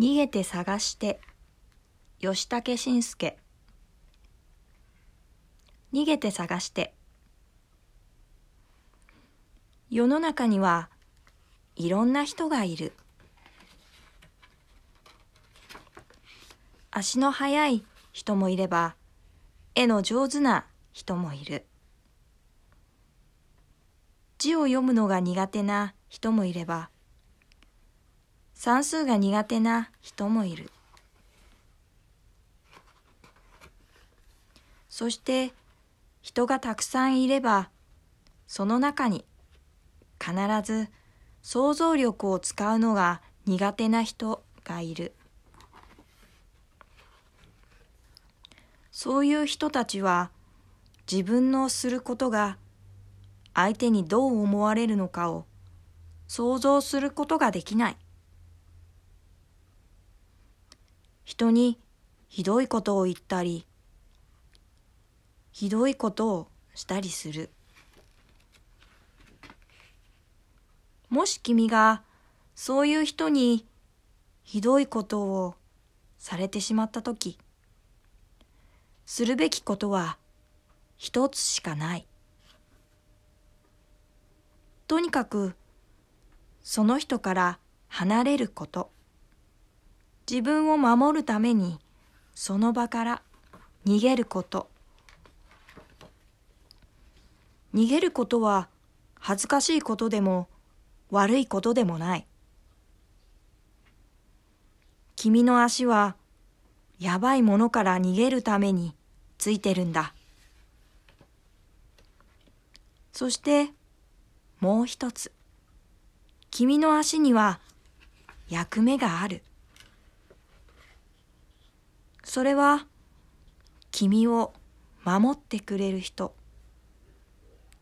逃げて探して吉武慎介逃げて探して。世の中にはいろんな人がいる。足の速い人もいれば絵の上手な人もいる。字を読むのが苦手な人もいれば算数が苦手な人もいる。そして人がたくさんいればその中に必ず想像力を使うのが苦手な人がいる。そういう人たちは自分のすることが相手にどう思われるのかを想像することができない。人にひどいことを言ったりひどいことをしたりするもし君がそういう人にひどいことをされてしまったとき、するべきことは一つしかない。とにかくその人から離れること。自分を守るためにその場から逃げること。逃げることは恥ずかしいことでも悪いことでもない。君の足はやばいものから逃げるためについてるんだ。そしてもう一つ。君の足には役目がある。それは君を守ってくれる人。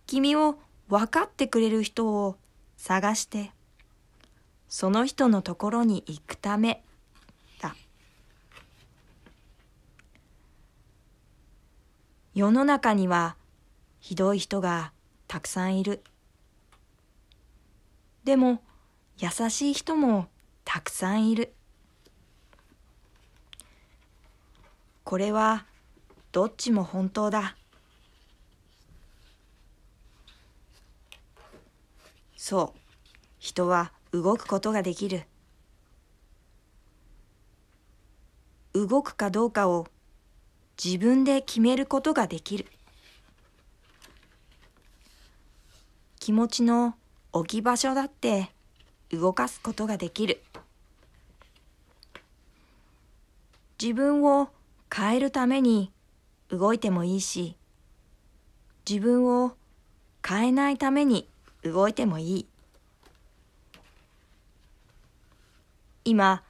君を分かってくれる人を探してその人のところに行くためだ。世の中にはひどい人がたくさんいる。でも優しい人もたくさんいる。これはどっちも本当だそう、人は動くことができる。動くかどうかを自分で決めることができる。気持ちの置き場所だって動かすことができる。自分を変えるために動いてもいいし、自分を変えないために動いてもいい。今、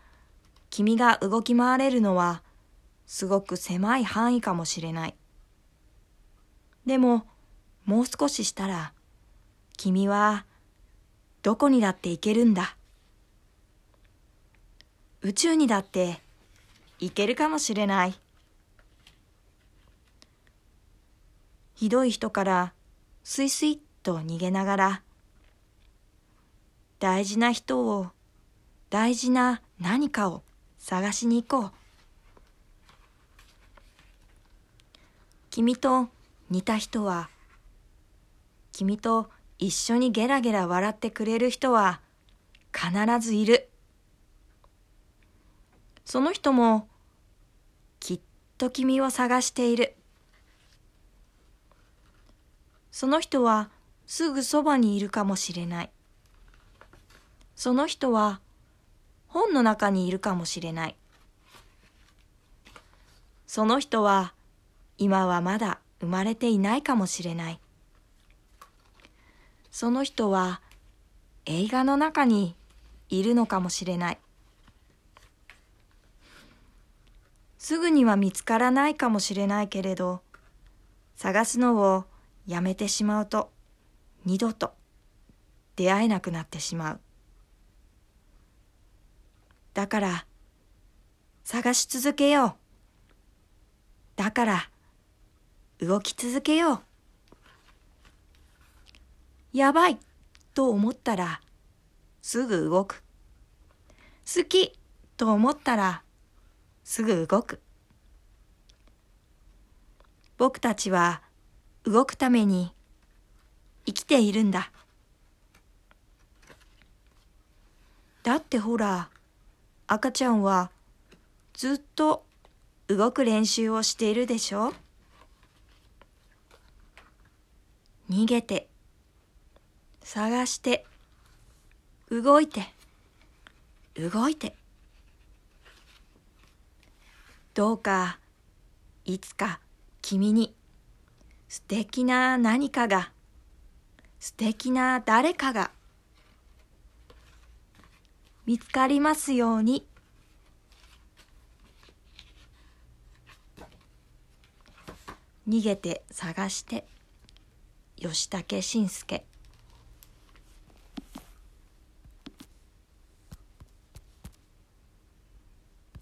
君が動き回れるのはすごく狭い範囲かもしれない。でも、もう少ししたら、君はどこにだって行けるんだ。宇宙にだって行けるかもしれない。ひどい人からスイスイと逃げながら大事な人を大事な何かを探しに行こう。君と似た人は君と一緒にゲラゲラ笑ってくれる人は必ずいる。その人もきっと君を探している。その人はすぐそばにいるかもしれない。その人は本の中にいるかもしれない。その人は今はまだ生まれていないかもしれない。その人は映画の中にいるのかもしれない。すぐには見つからないかもしれないけれど、探すのをやめてしまうと、二度と出会えなくなってしまう。だから探し続けよう。だから動き続けよう。やばいと思ったらすぐ動く。好きと思ったらすぐ動く。僕たちは動くために生きているんだ。だってほら、赤ちゃんはずっと動く練習をしているでしょ？逃げて、探して、動いて、動いて。どうか、いつか君に素敵な何かが、素敵な誰かが。見つかりますように。逃げて探して。吉武慎介。